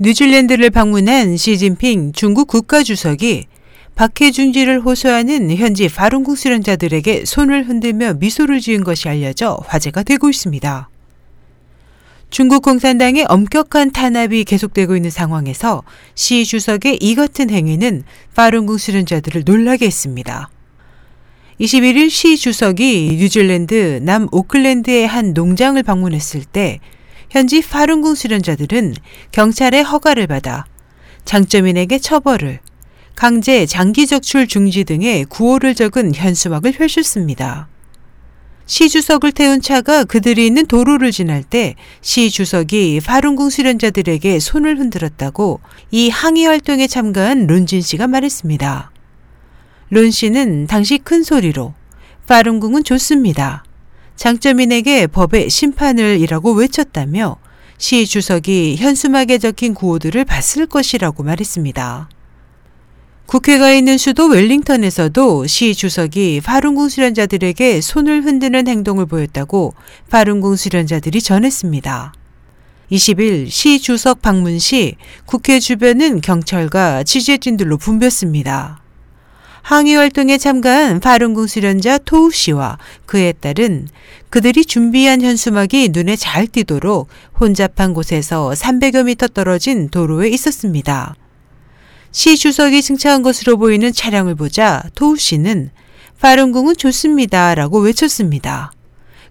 뉴질랜드를 방문한 시진핑 중국 국가주석이 박해 중지를 호소하는 현지 파룬궁 수련자들에게 손을 흔들며 미소를 지은 것이 알려져 화제가 되고 있습니다. 중국 공산당의 엄격한 탄압이 계속되고 있는 상황에서 시 주석의 이 같은 행위는 파룬궁 수련자들을 놀라게 했습니다. 21일 시 주석이 뉴질랜드 남 오클랜드의 한 농장을 방문했을 때 현지 파룬궁 수련자들은 경찰의 허가를 받아 장점인에게 처벌을, 강제 장기 적출 중지 등의 구호를 적은 현수막을 펼쳤습니다. 시 주석을 태운 차가 그들이 있는 도로를 지날 때 시 주석이 파룬궁 수련자들에게 손을 흔들었다고 이 항의 활동에 참가한 론진 씨가 말했습니다. 론 씨는 당시 큰 소리로 파룬궁은 좋습니다. 장점인에게 법의 심판을 이라고 외쳤다며 시 주석이 현수막에 적힌 구호들을 봤을 것이라고 말했습니다. 국회가 있는 수도 웰링턴에서도 시 주석이 파룬궁 수련자들에게 손을 흔드는 행동을 보였다고 파룬궁 수련자들이 전했습니다. 20일 시 주석 방문 시 국회 주변은 경찰과 취재진들로 붐볐습니다. 항의 활동에 참가한 파룬궁 수련자 토우 씨와 그의 딸은 그들이 준비한 현수막이 눈에 잘 띄도록 혼잡한 곳에서 300여 미터 떨어진 도로에 있었습니다. 시 주석이 승차한 것으로 보이는 차량을 보자 토우 씨는 파룬궁은 좋습니다. 라고 외쳤습니다.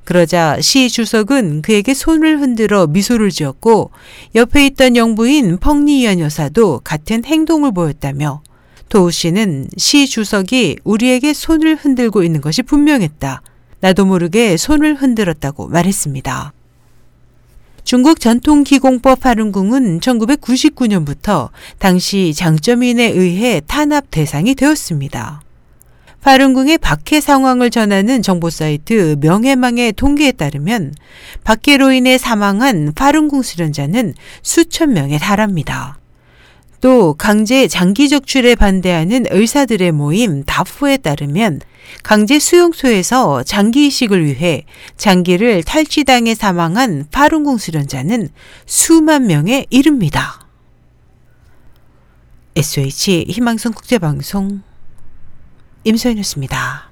그러자 시 주석은 그에게 손을 흔들어 미소를 지었고 옆에 있던 영부인 펑리연 여사도 같은 행동을 보였다며 도우 씨는 시 주석이 우리에게 손을 흔들고 있는 것이 분명했다. 나도 모르게 손을 흔들었다고 말했습니다. 중국 전통 기공법 파룬궁은 1999년부터 당시 장점인에 의해 탄압 대상이 되었습니다. 파룬궁의 박해 상황을 전하는 정보 사이트 명예망의 통계에 따르면 박해로 인해 사망한 파룬궁 수련자는 수천 명에 달합니다. 또 강제 장기 적출에 반대하는 의사들의 모임 다프에 따르면 강제 수용소에서 장기 이식을 위해 장기를 탈취당해 사망한 파룬궁 수련자는 수만 명에 이릅니다. SH 희망성 국제방송 임소연이었습니다.